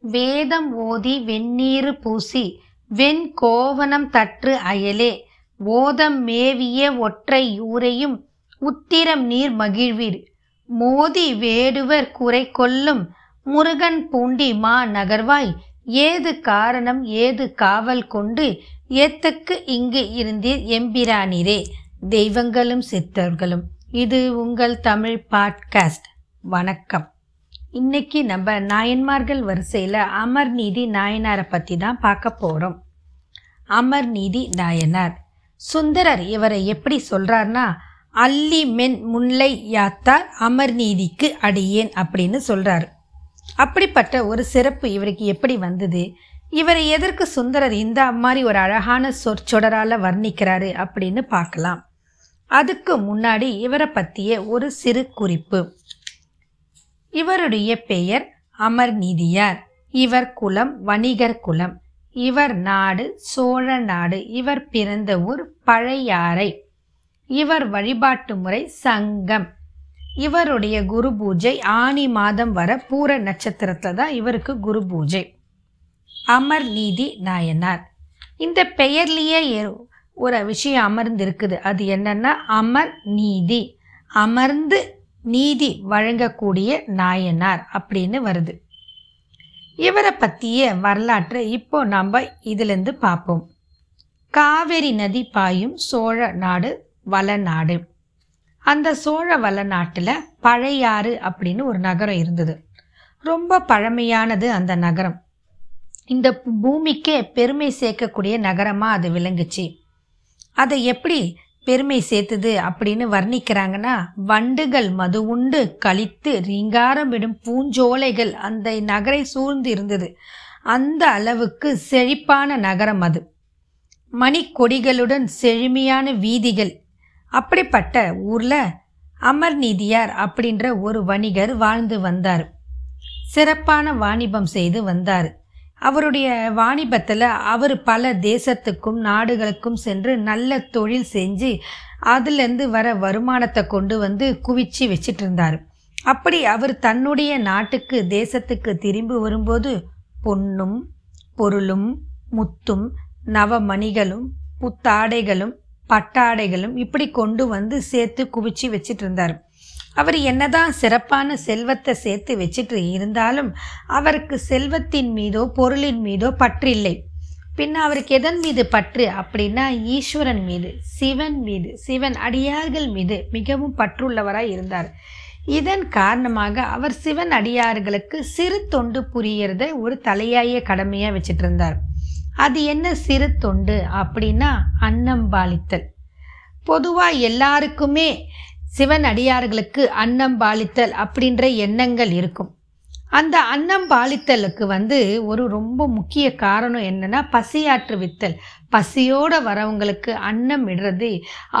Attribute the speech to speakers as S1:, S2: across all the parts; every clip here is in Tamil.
S1: வேதம் ஓதி வெந்நீரு பூசி வெண் கோவனம் தற்று அயலே ஓதம் மேவிய ஒற்றை யூரையும் உத்திரம் நீர் மகிழ்வீர். மோதி வேடுவர் குறை கொல்லும் முருகன் பூண்டி மா நகர்வாய். ஏது காரணம் ஏது காவல் கொண்டு ஏத்தக்கு இங்கு இருந்தீர் எம்பிரானிரே. தெய்வங்களும் சித்தர்களும் இது உங்கள் தமிழ் பாட்காஸ்ட். வணக்கம். இன்னைக்கு நம்ம நாயன்மார்கள் வரிசையில் அமர்நீதி நாயனாரை பற்றி தான் பார்க்க போகிறோம் அமர்நீதி நாயனார். சுந்தரர் இவரை எப்படி சொல்கிறார்னா அல்லி மென் முல்லை யாத்தார் அமர்நீதிக்கு அடியேன் அப்படின்னு சொல்கிறாரு அப்படிப்பட்ட ஒரு சிறப்பு இவருக்கு எப்படி வந்தது? இவரை எதற்கு சுந்தரர் இந்த மாதிரி ஒரு அழகான சொற்சொடரால் வர்ணிக்கிறாரு அப்படின்னு பார்க்கலாம். அதுக்கு முன்னாடி இவரை பற்றிய ஒரு சிறு குறிப்பு. இவருடைய பெயர் அமர்நீதியார். இவர் குலம் வணிகர் குலம். இவர் நாடு சோழ நாடு இவர் பிறந்த ஊர் பழையாறை. இவர் வழிபாட்டு முறை சங்கம். இவருடைய குரு பூஜை ஆனி மாதம் வர பூர நட்சத்திரத்தில் தான் இவருக்கு குரு பூஜை. அமர் நீதி நாயனார். இந்த பெயர்லேயே ஒரு விஷயம் அமர்ந்து இருக்குது அது என்னன்னா அமர் நீதி அமர்ந்து நீதி வழங்கக்கூடிய நாயனார் அப்படின்னு வருது. இவரை பற்றிய வரலாற்றை இப்போ நம்ம இதுலேருந்து பார்ப்போம். காவேரி நதி பாயும் சோழ நாடு வளநாடு அந்த சோழ வளநாட்டில் பழையாறு அப்படின்னு ஒரு நகரம் இருந்தது. ரொம்ப பழமையானது அந்த நகரம். இந்த பூமிக்கே பெருமை சேர்க்கக்கூடிய நகரமாக அது விளங்குச்சு. அதை எப்படி பெருமை சேர்த்துது அப்படின்னு வர்ணிக்கிறாங்கன்னா வண்டுகள் மது உண்டு கழித்து ரீங்காரமிடும் பூஞ்சோலைகள் அந்த நகரை சூழ்ந்து இருந்தது. அந்த அளவுக்கு செழிப்பான நகரம் அது. மணிக்கொடிகளுடன் செழுமையான வீதிகள். அப்படிப்பட்ட ஊரில் அமர்நீதியார் அப்படின்ற ஒரு வணிகர் வாழ்ந்து வந்தார். சிறப்பான வாணிபம் செய்து வந்தார். அவருடைய வாணிபத்தில் அவர் பல தேசத்துக்கும் நாடுகளுக்கும் சென்று நல்ல தொழில் செஞ்சு அதுலேருந்து வர வருமானத்தை கொண்டு வந்து குவிச்சு வச்சிட்டு இருந்தார் அப்படி அவர் தன்னுடைய நாட்டுக்கு தேசத்துக்கு திரும்பி வரும்போது பொன்னும் பொருளும் முத்தும் நவமணிகளும் புத்தாடைகளும் பட்டாடைகளும் இப்படி கொண்டு வந்து சேர்த்து குவிச்சு வச்சிட்டு இருந்தார் அவர் என்னதான் சிறப்பான செல்வத்தை சேர்த்து வச்சுட்டு இருந்தாலும் அவருக்கு செல்வத்தின் மீதோ பொருளின் மீதோ பற்று இல்லை. பின்ன அவருக்கு எதன் மீது பற்று அப்படின்னா ஈஸ்வரன் மீது சிவன் மீது சிவன் அடியார்கள் மீது மிகவும் பற்றுள்ளவராய் இருந்தார். இதன் காரணமாக அவர் சிவன் அடியார்களுக்கு சிறு தொண்டு புரியறத ஒரு தலையாய கடமையாக வச்சுட்டு இருந்தார். அது என்ன சிறு தொண்டு அப்படின்னா அன்னம் பாலித்தல் பொதுவாக எல்லாருக்குமே சிவன் அடியார்களுக்கு அன்னம் பாலித்தல் அப்படின்ற எண்ணங்கள் இருக்கும். அந்த அன்னம் பாலித்தலுக்கு வந்து ஒரு ரொம்ப முக்கிய காரணம் என்னன்னா பசியாற்றுவித்தல் பசியோட வரவங்களுக்கு அன்னம் இடுறது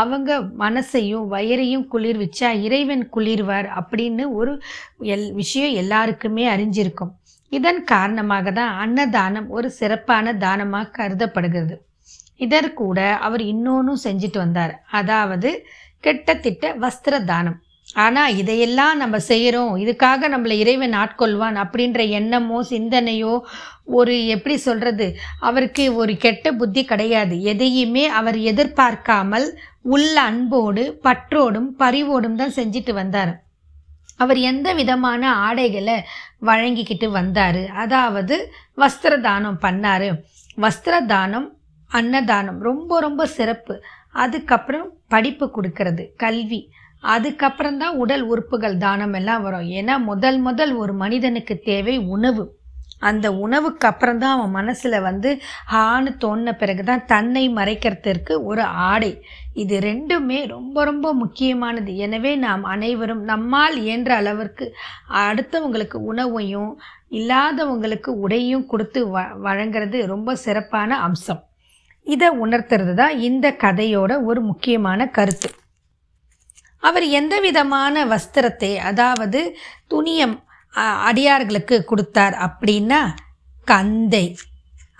S1: அவங்க மனசையும் வயரையும் குளிர்விச்சா இறைவன் குளிர்வார் அப்படின்னு ஒரு எல் விஷயம் எல்லாருக்குமே அறிஞ்சிருக்கும். இதன் காரணமாக தான் அன்னதானம் ஒரு சிறப்பான தானமாக கருதப்படுகிறது. இதற்கூட அவர் இன்னொன்றும் செஞ்சுட்டு வந்தார். அதாவது கிட்டத்தட்ட வஸ்திர தானம் ஆனால் இதையெல்லாம் நம்ம செய்கிறோம் இதுக்காக நம்மளை இறைவன் ஆட்கொள்வான் அப்படின்ற எண்ணமோ சிந்தனையோ ஒரு எப்படி சொல்கிறது அவருக்கு ஒரு கெட்ட புத்தி கிடையாது. எதையுமே அவர் எதிர்பார்க்காமல் உள்ள அன்போடு பற்றோடும் பரிவோடும் தான் செஞ்சுட்டு வந்தார். அவர் எந்த விதமான ஆடைகளை வழங்கிக்கிட்டு வந்தார்? அதாவது வஸ்திர தானம் பண்ணார். வஸ்திர தானம் அன்னதானம் ரொம்ப ரொம்ப சிறப்பு. அதுக்கப்புறம் படிப்பு கொடுக்கறது கல்வி. அதுக்கப்புறம் தான் உடல் உறுப்புகள் தானம் எல்லாம் வரும். ஏன்னா முதல் முதல் ஒரு மனிதனுக்கு தேவை உணவு. அந்த உணவுக்கு அப்புறம் தான் அவன் மனசில் வந்து ஆன்னு தோணின பிறகு தான் தன்னை மறைக்கிறதுக்கு ஒரு ஆடை. இது ரெண்டுமே ரொம்ப ரொம்ப முக்கியமானது. எனவே நாம் அனைவரும் நம்மால் இயன்ற அளவிற்கு அடுத்தவங்களுக்கு உணவையும் இல்லாதவங்களுக்கு உடையும் கொடுத்து வ வழங்குறது ரொம்ப சிறப்பான அம்சம். இதை உணர்த்துறது தான் இந்த கதையோட ஒரு முக்கியமான கருத்து. அவர் எந்த விதமான வஸ்திரத்தை அதாவது துணியம் அடியார்களுக்கு கொடுத்தார் அப்படின்னா கந்தை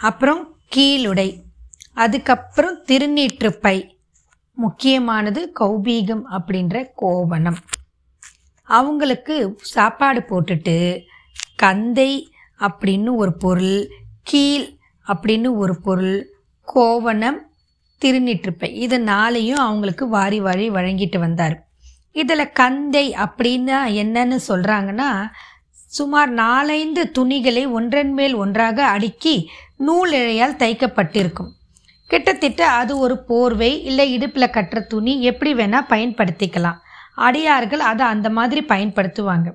S1: அப்புறம் கீழுடை அதுக்கப்புறம் திருநீற்றுப்பை முக்கியமானது கௌபீகம் அப்படின்ற கோவணம். அவங்களுக்கு சாப்பாடு போட்டுட்டு கந்தை அப்படின்னு ஒரு பொருள் கீழ் அப்படின்னு ஒரு பொருள் கோவணம் திருநிற்றுப்பை. இது நாளையும் அவங்களுக்கு வாரி வாரி வழங்கிட்டு வந்தார். இதில் கந்தை அப்படின்னா என்னன்னு சொல்கிறாங்கன்னா சுமார் நாலைந்து துணிகளை ஒன்றன் மேல் ஒன்றாக அடுக்கி நூல் இழையால் தைக்கப்பட்டிருக்கும். கிட்டத்தட்ட அது ஒரு போர்வை இல்லை இடுப்பில் கட்டுற துணி எப்படி வேணால் பயன்படுத்திக்கலாம். அடியார்கள் அதை அந்த மாதிரி பயன்படுத்துவாங்க.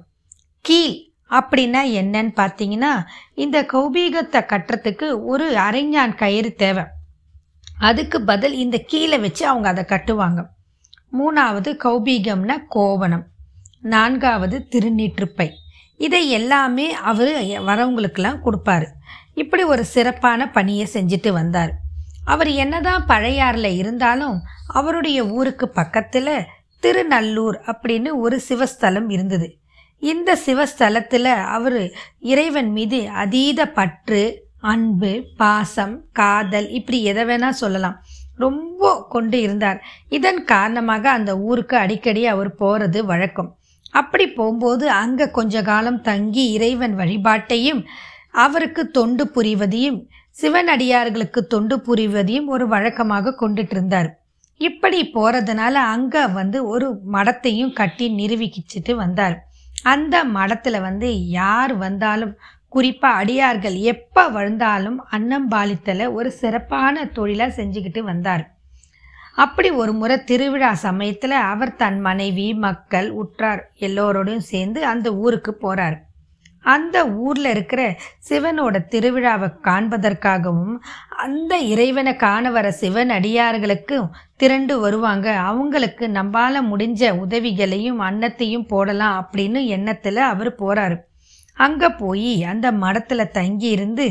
S1: கீழ் அப்படின்னா என்னன்னு பார்த்தீங்கன்னா இந்த கௌபீகத்தை கட்டுறதுக்கு ஒரு அரைஞான் கயிறு தேவை. அதுக்கு பதில் இந்த கீழே வச்சு அவங்க அதை கட்டுவாங்க. மூணாவது கௌபீகம்னா கோவணம். நான்காவது திருநீற்றுப்பை. இதை எல்லாமே அவர் வரவங்களுக்கெல்லாம் கொடுப்பாரு. இப்படி ஒரு சிறப்பான பணியை செஞ்சுட்டு வந்தார். அவர் என்னதான் பழையாறில் இருந்தாலும் அவருடைய ஊருக்கு பக்கத்தில் திருநல்லூர் அப்படின்னு ஒரு சிவஸ்தலம் இருந்தது. இந்த சிவஸ்தலத்தில் அவர் இறைவன் மீது அதீத பற்று அன்பு பாசம் காதல் இப்படி எதை வேணால் சொல்லலாம். ரொம்ப கொண்டு இருந்தார். இதன் காரணமாக அந்த ஊருக்கு அடிக்கடி அவர் போகிறது வழக்கம். அப்படி போகும்போது அங்கே கொஞ்ச காலம் தங்கி இறைவன் வழிபாட்டையும் அவருக்கு தொண்டு புரிவதையும் சிவனடியார்களுக்கு தொண்டு புரிவதையும் ஒரு வழக்கமாக கொண்டுட்டு இருந்தார். இப்படி போகிறதுனால அங்கே வந்து ஒரு மடத்தையும் கட்டி நிரூபிக்கிச்சிட்டு வந்தார். அந்த மடத்தில் வந்து யார் வந்தாலும் குறிப்பாக அடியார்கள் எப்போ வந்தாலும் அன்னம்பாலித்தலை ஒரு சிறப்பான தொழிலாக செஞ்சுக்கிட்டு வந்தார். அப்படி ஒரு முறை திருவிழா சமயத்தில் அவர் தன் மனைவி மக்கள் உற்றார் எல்லோரோடையும் சேர்ந்து அந்த ஊருக்கு போகிறார் அந்த ஊரில் இருக்கிற சிவனோட திருவிழாவை காண்பதற்காகவும் அந்த இறைவனை காண வர சிவன் அடியார்களுக்கும் திரண்டு வருவாங்க. அவங்களுக்கு நம்பால முடிஞ்ச உதவிகளையும் அன்னத்தையும் போடலாம் அப்படின்னு எண்ணத்தில் அவர் போகிறாரு அங்கே போய் அந்த மடத்தில் தங்கி இருந்து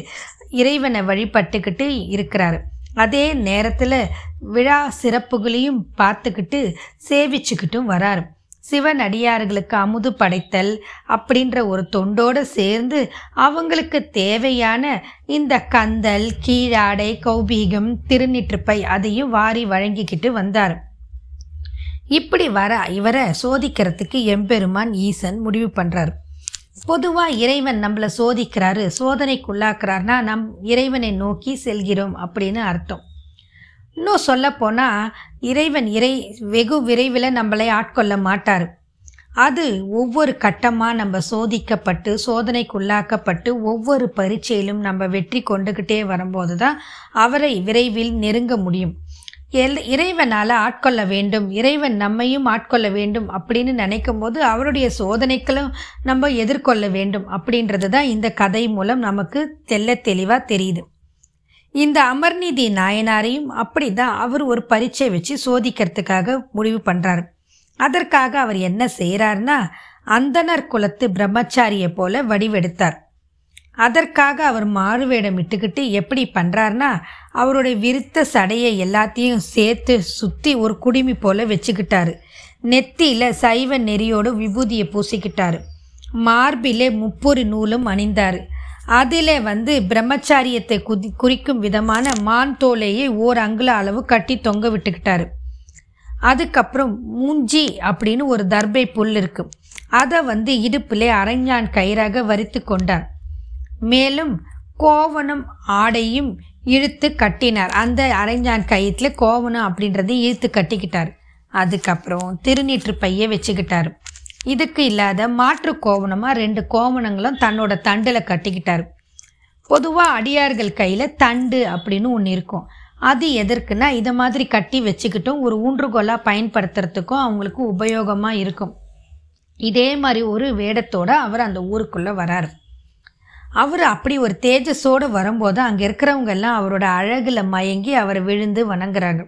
S1: இறைவனை வழிபட்டுக்கிட்டு இருக்கிறாரு. அதே நேரத்தில் விழா சிறப்புகளையும் பார்த்துக்கிட்டு சேவிச்சுக்கிட்டும் வராரு. சிவன் அடியார்களுக்கு அமுது படைத்தல் அப்படின்ற ஒரு தொண்டோடு சேர்ந்து அவங்களுக்கு தேவையான இந்த கந்தல் கீழாடை கௌபீகம் திருநிற்றுப்பை அதையும் வாரி வழங்கிக்கிட்டு வந்தார். இப்படி வர இவரை சோதிக்கிறதுக்கு எம்பெருமான் ஈசன் முடிவு பண்ணுறாரு பொதுவாக இறைவன் நம்மளை சோதிக்கிறாரு சோதனைக்குள்ளாக்குறாருனா நம் இறைவனை நோக்கி செல்கிறோம் அப்படின்னு அர்த்தம். இன்னும் சொல்லப்போனால் இறைவன் இறை வெகு விரைவில் நம்மளை ஆட்கொள்ள மாட்டார். அது ஒவ்வொரு கட்டமாக நம்ம சோதிக்கப்பட்டு சோதனைக்குள்ளாக்கப்பட்டு ஒவ்வொரு பரீட்சையிலும் நம்ம வெற்றி கொண்டுக்கிட்டே வரும்போது தான் அவரை விரைவில் நெருங்க முடியும். இறைவனால் ஆட்கொள்ள வேண்டும் இறைவன் நம்மையும் ஆட்கொள்ள வேண்டும் அப்படின்னு நினைக்கும் போது அவருடைய சோதனைகளும் நம்ம எதிர்கொள்ள வேண்டும் அப்படின்றது தான் இந்த கதை மூலம் நமக்கு தெல்ல தெளிவாக தெரியுது. இந்த அமர்நீதி நாயனாரையும் அப்படி தான் அவர் ஒரு பரீட்சை வச்சு சோதிக்கிறதுக்காக முடிவு பண்ணுறாரு அதற்காக அவர் என்ன செய்கிறாருன்னா அந்தனர் குலத்து பிரம்மச்சாரியை போல வடிவெடுத்தார். அதற்காக அவர் மாறுவேடம் இட்டுக்கிட்டு எப்படி பண்ணுறாருனா அவருடைய விருத்த சடையை எல்லாத்தையும் சேர்த்து சுற்றி ஒரு குடுமி போல் வச்சுக்கிட்டாரு. நெத்தியில் சைவ நெறியோடு விபூதியை பூசிக்கிட்டார். மார்பிலே முப்பொரு நூலும் அணிந்தார். அதில் வந்து பிரம்மச்சாரியத்தை குதி குறிக்கும் விதமான மான் தோலையை ஓர் அங்குல அளவு கட்டி தொங்க விட்டுக்கிட்டாரு. அதுக்கப்புறம் மூஞ்சி அப்படின்னு ஒரு தர்பை புல் இருக்கு. அதை வந்து இடுப்பிலே அரஞ்சான் கயிறாக வரித்து கொண்டார். மேலும் கோவணம் ஆடையும் இழுத்து கட்டினார். அந்த அரைஞ்சான் கயிற்றில் கோவணம் அப்படின்றதையும் இழுத்து கட்டிக்கிட்டார். அதுக்கப்புறம் திருநீற்று பைய வச்சுக்கிட்டார். இதுக்கு இல்லாத மாற்று கோவணமாக ரெண்டு கோவணங்களும் தன்னோட தண்டில் கட்டிக்கிட்டார். பொதுவாக அடியார்கள் கையில் தண்டு அப்படின்னு ஒன்று இருக்கும். அது எதற்குன்னா இதை மாதிரி கட்டி வச்சுக்கிட்டும் ஒரு ஊன்றுகோலாக பயன்படுத்துறதுக்கும் அவங்களுக்கு உபயோகமாக இருக்கும். இதே மாதிரி ஒரு வேடத்தோடு அவர் அந்த ஊருக்குள்ளே வராரு. அவர் அப்படி ஒரு தேஜஸோடு வரும்போது அங்கே இருக்கிறவங்க எல்லாம் அவரோட அழகில் மயங்கி அவரை விழுந்து வணங்குறாங்க.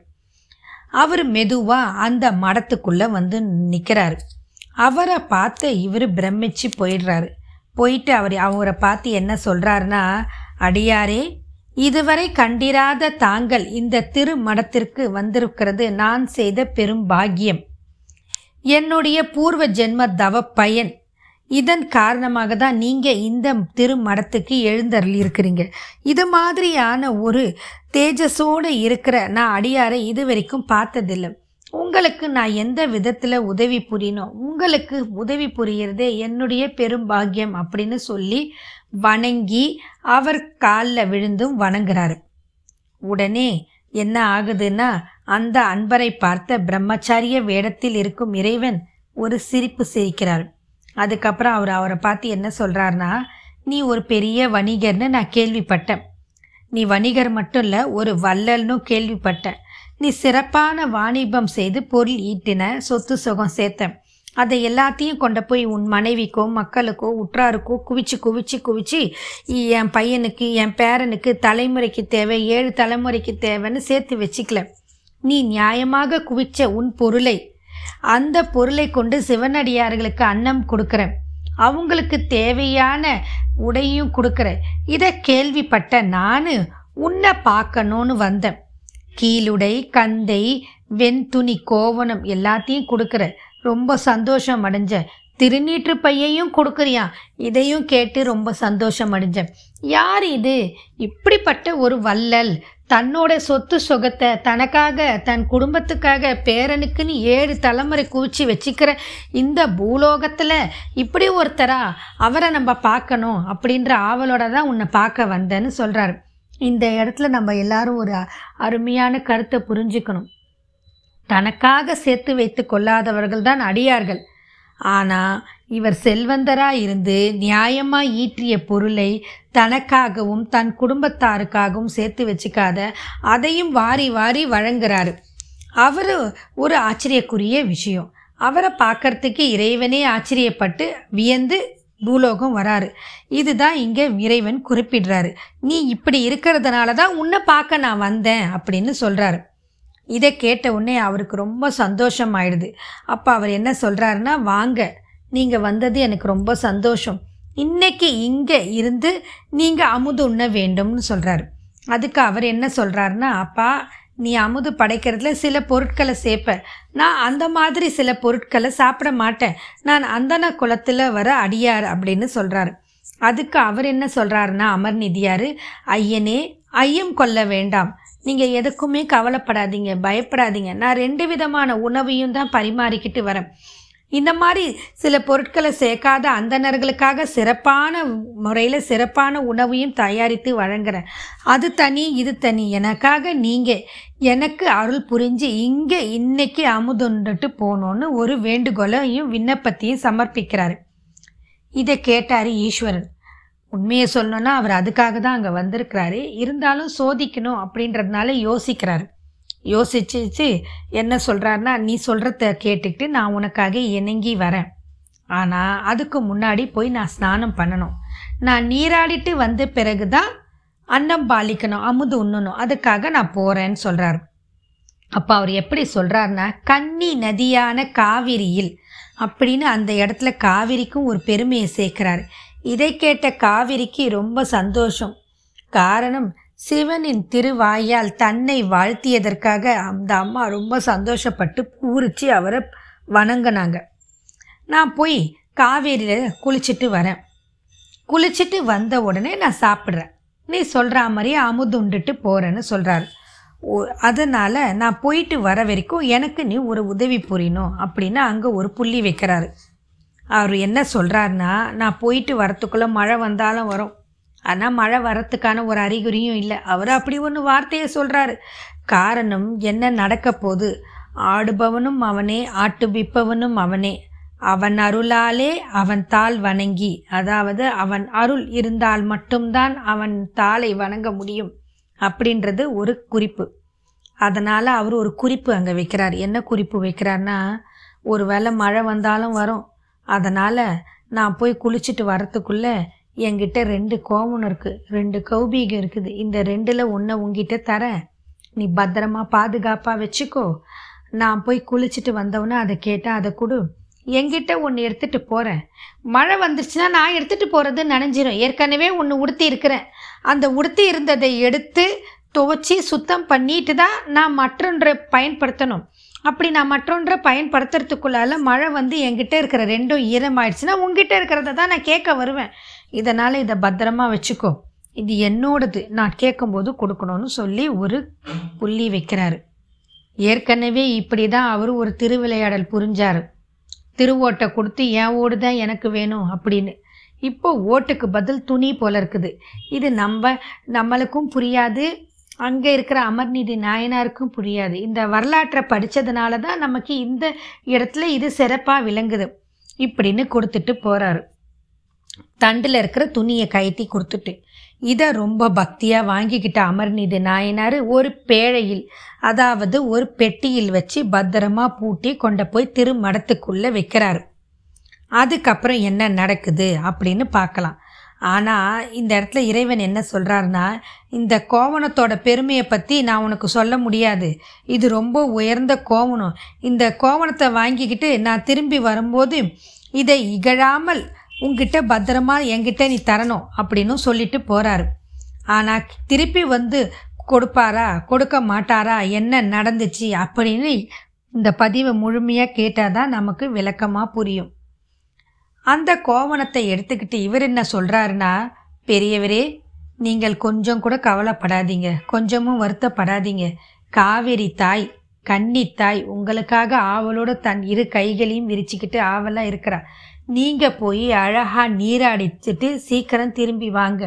S1: அவர் மெதுவாக அந்த மடத்துக்குள்ளே வந்து நிற்கிறாரு அவரை பார்த்து இவர் பிரமிச்சு போயிடுறாரு. போயிட்டு அவர் அவரை பார்த்து என்ன சொல்கிறாருன்னா அடியாரே இதுவரை கண்டிராத தாங்கள் இந்த திருமடத்திற்கு வந்திருக்கிறது நான் செய்த பெரும் பாக்கியம். என்னுடைய பூர்வ ஜென்ம தவ பயன் இதன் காரணமாக தான் நீங்கள் இந்த திருமடத்துக்கு எழுந்தருளியிருக்கிறீங்க. இது மாதிரியான ஒரு தேஜஸோடு இருக்கிற நான் அடியாரை இது வரைக்கும் பார்த்ததில்லை. உங்களுக்கு நான் எந்த விதத்தில் உதவி புரியணும் உங்களுக்கு உதவி புரியறதே என்னுடைய பெரும்பாகியம் அப்படின்னு சொல்லி வணங்கி அவர் காலில் விழுந்தும் வணங்குறாரு. உடனே என்ன ஆகுதுன்னா அந்த அன்பரை பார்த்த பிரம்மச்சாரிய வேடத்தில் இருக்கும் இறைவன் ஒரு சிரிப்பு சிரிக்கிறார். அதுக்கப்புறம் அவர் அவரை பார்த்து என்ன சொல்கிறாருன்னா நீ ஒரு பெரிய வணிகர்னு நான் கேள்விப்பட்டேன். நீ வணிகர் மட்டும் இல்லை ஒரு வள்ளல்னு கேள்விப்பட்டேன். நீ சிறப்பான வாணிபம் செய்து பொருள் ஈட்டின சொத்து சுகம் சேர்த்தேன். அதை எல்லாத்தையும் கொண்டு போய் உன் மனைவிக்கோ மக்களுக்கோ உற்றாருக்கோ குவிச்சு குவிச்சு குவிச்சு என் பையனுக்கு என் பேரனுக்கு தலைமுறைக்கு தேவை ஏழு தலைமுறைக்கு தேவைன்னு சேர்த்து வச்சுக்கல. நீ நியாயமாக குவிச்ச உன் பொருளை அந்த பொருளை கொண்டு சிவனடியார்களுக்கு அன்னம் கொடுக்குறேன். அவங்களுக்கு தேவையான உடையும் கொடுக்குறேன். இதை கேள்விப்பட்ட நான் உன்னை பார்க்கணும்னு வந்தேன். கீழுடை கந்தை வெண்துணி கோவணம் எல்லாத்தையும் கொடுக்குற ரொம்ப சந்தோஷம் அடைஞ்சேன். திருநீற்று பையையும் கொடுக்குறியா? இதையும் கேட்டு ரொம்ப சந்தோஷம் அடைஞ்சேன். யார் இது? இப்படிப்பட்ட ஒரு வள்ளல். தன்னோட சொத்து சுகத்தை தனக்காக தன் குடும்பத்துக்காக பேரனுக்குன்னு ஏழு தலைமுறை குவிச்சு வச்சுக்கிற இந்த பூலோகத்தில் இப்படி ஒருத்தரா அவரை நம்ம பார்க்கணும் அப்படின்ற ஆவலோட தான் உன்னை பார்க்க வந்தேன்னு சொல்கிறாரு இந்த இடத்துல நம்ம எல்லாரும் ஒரு அருமையான கருத்தை புரிஞ்சுக்கணும். தனக்காக சேர்த்து வைத்து கொள்ளாதவர்கள் தான் அடியார்கள். ஆனால் இவர் செல்வந்தராக இருந்து நியாயமாக ஈற்றிய பொருளை தனக்காகவும் தன் குடும்பத்தாருக்காகவும் சேர்த்து வச்சுக்காத அதையும் வாரி வாரி வழங்குறாரு. அவர் ஒரு ஆச்சரியக்குரிய விஷயம். அவரை பார்க்கறதுக்கு இறைவனே ஆச்சரியப்பட்டு வியந்து பூலோகம் வராரு. இதுதான் இங்கே இறைவன் குறிப்பிடுறாரு. நீ இப்படி இருக்கிறதுனால தான் உன்னை பார்க்க நான் வந்தேன் அப்படின்னு சொல்கிறாரு இதை கேட்ட உடனே அவருக்கு ரொம்ப சந்தோஷம் ஆயிடுது அப்போ அவர் என்ன சொல்கிறாருன்னா வாங்க நீங்கள் வந்தது எனக்கு ரொம்ப சந்தோஷம். இன்னைக்கு இங்கே இருந்து நீங்கள் அமுது உண்ண வேண்டும்னு சொல்கிறாரு அதுக்கு அவர் என்ன சொல்கிறாருன்னா அப்பா நீ அமுது படைக்கிறதுல சில பொருட்களை சேர்ப்ப நான் அந்த மாதிரி சில பொருட்களை சாப்பிட மாட்டேன். நான் அந்தன குளத்தில் வர அடியார் அப்படின்னு சொல்கிறாரு அதுக்கு அவர் என்ன சொல்கிறாருன்னா அமர்நிதியார் ஐயனே ஐயம் கொல்ல வேண்டாம். நீங்கள் எதுக்குமே கவலைப்படாதீங்க பயப்படாதீங்க. நான் ரெண்டு விதமான உணவையும் தான் பரிமாறிக்கிட்டு வரேன். இந்த மாதிரி சில பொருட்களை சேர்க்காத அந்தணர்களுக்காக சிறப்பான முறையில் சிறப்பான உணவையும் தயாரித்து வழங்குறேன். அது தனி இது தனி. எனக்காக நீங்கள் எனக்கு அருள் புரிஞ்சு இங்கே இன்னைக்கு அமுதுண்டுட்டு போகணுன்னு ஒரு வேண்டுகோளையும் விண்ணப்பத்தையும் சமர்ப்பிக்கிறாரு. இதை கேட்டார் ஈஸ்வரன். உண்மையை சொல்லணும்னா அவர் அதுக்காக தான் அங்கே வந்திருக்கிறாரு. இருந்தாலும் சோதிக்கணும் அப்படின்றதுனால யோசிக்கிறாரு. யோசிச்சு என்ன சொல்கிறாருன்னா நீ சொல்கிறத கேட்டுக்கிட்டு நான் உனக்காக இணங்கி வரேன். ஆனால் அதுக்கு முன்னாடி போய் நான் ஸ்நானம் பண்ணணும். நான் நீராடிட்டு வந்த பிறகு தான் அன்னம் பாலிக்கணும் அமுது உண்ணணும். அதுக்காக நான் போகிறேன்னு சொல்கிறாரு அப்போ அவர் எப்படி சொல்கிறாருன்னா கன்னி நதியான காவிரியில் அப்படின்னு அந்த இடத்துல காவிரிக்கும் ஒரு பெருமையை சேர்க்கிறாரு. இதை கேட்ட காவிரிக்கு ரொம்ப சந்தோஷம். காரணம் சிவனின் திருவாயால் தன்னை வாழ்த்தியதற்காக அந்த அம்மா ரொம்ப சந்தோஷப்பட்டு பூரிச்சு அவரை வணங்கினாங்க. நான் போய் காவேரியில் குளிச்சுட்டு வரேன். குளிச்சுட்டு வந்த உடனே நான் சாப்பிட்றேன். நீ சொல்கிற மாதிரி அமுது உண்டுட்டு போகிறேன்னு சொல்கிறாரு ஓ அதனால் நான் போயிட்டு வர வரைக்கும் எனக்கு நீ ஒரு உதவி புரியணும் அப்படின்னு அங்கே ஒரு புள்ளி வைக்கிறாரு. அவர் என்ன சொல்கிறாருன்னா நான் போயிட்டு வரத்துக்குள்ளே மழை வந்தாலும் வரும். ஆனால் மழை வரத்துக்கான ஒரு அறிகுறியும் இல்லை. அவர் அப்படி ஒன்று வார்த்தையை சொல்கிறாரு காரணம் என்ன நடக்க போகுது? ஆடுபவனும் அவனே ஆட்டுவிப்பவனும் அவனே. அவன் அருளாலே அவன் தாள் வணங்கி அதாவது அவன் அருள் இருந்தால் மட்டும்தான் அவன் தாளை வணங்க முடியும் அப்படின்றது ஒரு குறிப்பு. அதனால் அவர் ஒரு குறிப்பு அங்கே வைக்கிறார். என்ன குறிப்பு வைக்கிறார்னா ஒரு வேளை மழை வந்தாலும் வரும். அதனால் நான் போய் குளிச்சுட்டு வரத்துக்குள்ளே என்கிட்ட ரெண்டு கோவணம் இருக்குது ரெண்டு கௌபீகம் இருக்குது. இந்த ரெண்டில் ஒன்றை உங்ககிட்ட தரேன். நீ பத்திரமா பாதுகாப்பாக வச்சுக்கோ. நான் போய் குளிச்சுட்டு வந்தவொன்னே அதை கேட்டால் அதை கொடு. எங்கிட்ட ஒன்று எடுத்துகிட்டு போகிறேன் மழை வந்துருச்சுன்னா நான் எடுத்துகிட்டு போகிறது நனைஞ்சிரும். ஏற்கனவே ஒன்று உடுத்தி இருக்கிறேன். அந்த உடுத்தி இருந்ததை எடுத்து துவச்சி சுத்தம் பண்ணிட்டு தான் நான் மற்றொன்றை பயன்படுத்தணும். அப்படி நான் மற்றொன்றை பயன்படுத்துறதுக்குள்ளால மழை வந்து என்கிட்ட இருக்கிற ரெண்டும் ஈரமாயிடுச்சுன்னா உங்ககிட்ட இருக்கிறத தான் நான் கேட்க வருவேன். இதனால் இதை பத்திரமா வச்சுக்கோ. இது என்னோடது. நான் கேட்கும்போது கொடுக்கணும்னு சொல்லி ஒரு புள்ளி வைக்கிறாரு. ஏற்கனவே இப்படி தான் அவர் ஒரு திருவிளையாடல் புரிஞ்சார். திருவோட்டை கொடுத்து என் ஓடு தான் எனக்கு வேணும் அப்படின்னு. இப்போ ஓட்டுக்கு பதில் துணி போல இருக்குது. இது நம்ம நம்மளுக்கும் புரியாது. அங்கே இருக்கிற அமர்நீதி நாயனாருக்கும் புரியாது. இந்த வரலாற்றை படித்ததுனால தான் நமக்கு இந்த இடத்துல இது சிறப்பாக விளங்குது இப்படின்னு கொடுத்துட்டு போகிறாரு தண்டில் இருக்கிற துணியை கயட்டி கொடுத்துட்டு இதை ரொம்ப பக்தியாக வாங்கிக்கிட்ட அமர்நீதி நாயனார் ஒரு பேழையில் அதாவது ஒரு பெட்டியில் வச்சு பத்திரமா பூட்டி கொண்டு போய் திருமடத்துக்குள்ளே வைக்கிறாரு. அதுக்கப்புறம் என்ன நடக்குது அப்படின்னு பார்க்கலாம். ஆனால் இந்த இடத்துல இறைவன் என்ன சொல்கிறாருன்னா இந்த கோவணத்தோட பெருமையை பற்றி நான் உனக்கு சொல்ல முடியாது. இது ரொம்ப உயர்ந்த கோவணம். இந்த கோவணத்தை வாங்கிக்கிட்டு நான் திரும்பி வரும்போது இதை இகழாமல் உங்ககிட்ட பத்திரமா என்கிட்ட நீ தரணும் அப்படின்னு சொல்லிட்டு போகிறாரு ஆனால் திருப்பி வந்து கொடுப்பாரா கொடுக்க மாட்டாரா என்ன நடந்துச்சு அப்படின்னு இந்த பதிவை முழுமையாக கேட்டால் தான் நமக்கு விளக்கமாக புரியும். அந்த கோவணத்தை எடுத்துக்கிட்டு இவர் என்ன சொல்கிறாருன்னா பெரியவரே நீங்கள் கொஞ்சம் கூட கவலைப்படாதீங்க. கொஞ்சமும் வருத்தப்படாதீங்க. காவேரி தாய் கன்னி தாய் உங்களுக்காக ஆவலோட தன் இரு கைகளையும் விரிச்சுக்கிட்டு ஆவலாக இருக்கிறா. நீங்கள் போய் அழகாக நீராடிச்சுட்டு சீக்கிரம் திரும்பி வாங்க.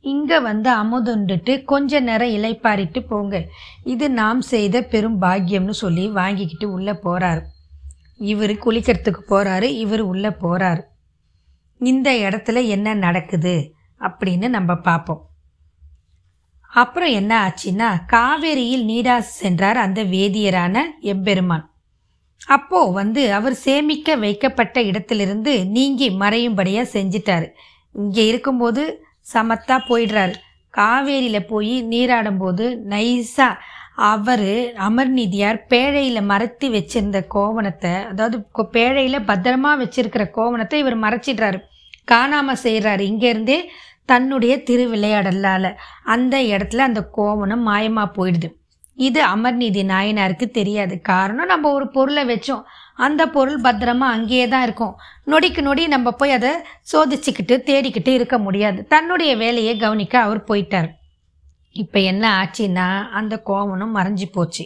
S1: இங்கே வந்து அமுதுண்டுட்டு கொஞ்ச நேரம் இலைப்பாரிட்டு போங்க. இது நாம் செய்த பெரும் பாக்கியம்னு சொல்லி வாங்கிக்கிட்டு உள்ளே போகிறாரு இவர் குளிக்கிறதுக்கு போகிறாரு இவர் உள்ளே போகிறாரு இந்த இடத்துல என்ன நடக்குது அப்படின்னு நம்ம பார்ப்போம் அப்புறம் என்ன ஆச்சுன்னா காவேரியில் நீடா சென்றார் அந்த வேதியரான எம்பெருமான். அப்போ வந்து அவர் சேமிக்க வைக்கப்பட்ட இடத்திலிருந்து நீங்கி மறையும்படியாக செஞ்சிட்டாரு. இங்கே இருக்கும்போது சமத்தா போயிடுறாரு. காவேரியில் போய் நீராடும்போது நைஸாக அவர் அமர்நீதியார் பேழையில் மறைத்து வச்சிருந்த கோவணத்தை அதாவது பேழையில் பத்திரமா வச்சிருக்கிற கோவணத்தை இவர் மறைச்சிடுறாரு. காணாமல் செய்கிறாரு இங்கேருந்தே தன்னுடைய திருவிளையாடலால் அந்த இடத்துல அந்த கோவணம் மாயமாக போயிடுது. இது அமர்நீதி நாயனாருக்கு தெரியாது. காரணம் நம்ம ஒரு பொருளை வச்சோம். அந்த பொருள் பத்திரமா அங்கேயே தான் இருக்கும். நொடிக்கு நொடி நம்ம போய் அதை சோதிச்சுக்கிட்டு தேடிக்கிட்டு இருக்க முடியாது. தன்னுடைய வேலையை கவனிக்க அவர் போயிட்டார். இப்போ என்ன ஆச்சுன்னா அந்த கோவணம் மறைஞ்சு போச்சு.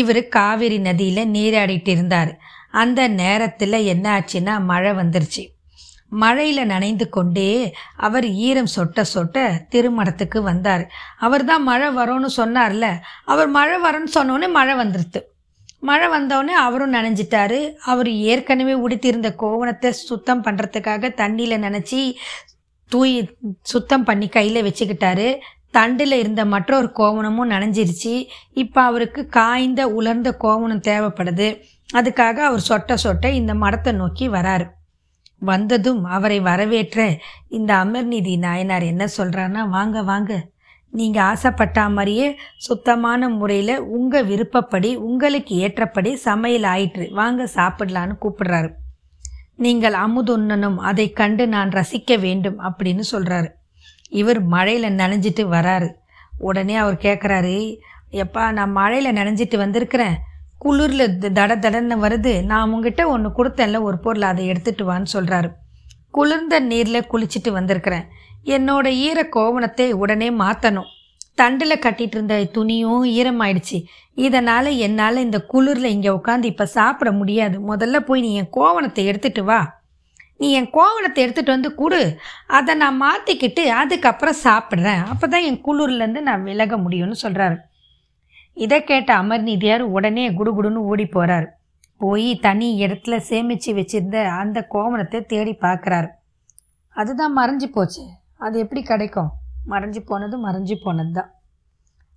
S1: இவர் காவிரி நதியில் நீராடிட்டு இருந்தார். அந்த நேரத்தில் என்ன ஆச்சுன்னா மழை வந்துருச்சு. மழையில் நனைந்து கொண்டே அவர் ஈரம் சொட்ட சொட்ட திருமணத்துக்கு வந்தார். அவர் தான் மழை வரும்னு சொன்னார்ல அவர் மழை வரும்னு சொன்னோன்னே மழை வந்துருது மழை வந்தோடனே அவரும் நனைஞ்சிட்டாரு. அவர் ஏற்கனவே உடுத்தியிருந்த கோவணத்தை சுத்தம் பண்ணுறதுக்காக தண்ணியில் நனைச்சி தூய் சுத்தம் பண்ணி கையில் வச்சுக்கிட்டாரு. தண்டில் இருந்த மற்றொரு கோவணமும் நனைஞ்சிருச்சு. இப்போ அவருக்கு காய்ந்த உலர்ந்த கோவணம் தேவைப்படுது. அதுக்காக அவர் சொட்ட சொட்ட இந்த மடத்தை நோக்கி வராரு. வந்ததும் அவரை வரவேற்ற இந்த அமர்நீதி நாயனார் என்ன சொல்கிறாருன்னா வாங்க வாங்க. நீங்கள் ஆசைப்பட்ட மாதிரியே சுத்தமான முறையில் உங்கள் விருப்பப்படி உங்களுக்கு ஏற்றபடி சமையல் ஆயிற்று. வாங்க சாப்பிடலான்னு கூப்பிடுறாரு. நீங்கள் அமுதுண்ணனும் அதை கண்டு நான் ரசிக்க வேண்டும் அப்படின்னு சொல்கிறாரு இவர் மழையில் நனைஞ்சிட்டு வராரு. உடனே அவர் கேட்குறாரு எப்பா நான் மழையில் நனைஞ்சிட்டு வந்திருக்கிறேன். குளிரில் தட தடன்னு வருது. நான் உங்ககிட்ட ஒன்று கொடுத்தேன்ல ஒரு பொருள் அதை எடுத்துட்டு வான்னு சொல்கிறாரு குளிர்ந்த நீரில் குளிச்சுட்டு வந்திருக்கிறேன். என்னோட ஈர கோவணத்தை உடனே மாற்றணும் தண்டில் கட்டிட்டு இருந்த துணியும் ஈரமாயிடுச்சு. இதனால் என்னால் இந்த குளிரில் இங்கே உட்காந்து இப்போ சாப்பிட முடியாது. முதல்ல போய் நீ என் கோவணத்தை எடுத்துட்டு வா. நீ என் கோவணத்தை எடுத்துகிட்டு வந்து கொடு. அதை நான் மாற்றிக்கிட்டு அதுக்கப்புறம் சாப்பிட்றேன். அப்போ தான் என் குளிர்லேருந்து நான் விலக முடியும்னு சொல்கிறாரு இதை கேட்ட அமர்நீதியார் உடனே குடுகுடுன்னு ஓடி போகிறார் போய் தனி இடத்துல சேமித்து வச்சிருந்த அந்த கோவணத்தை தேடி பார்க்குறாரு. அதுதான் மறைஞ்சு போச்சு. அது எப்படி கிடைக்கும்? மறைஞ்சு போனது மறைஞ்சு போனது தான்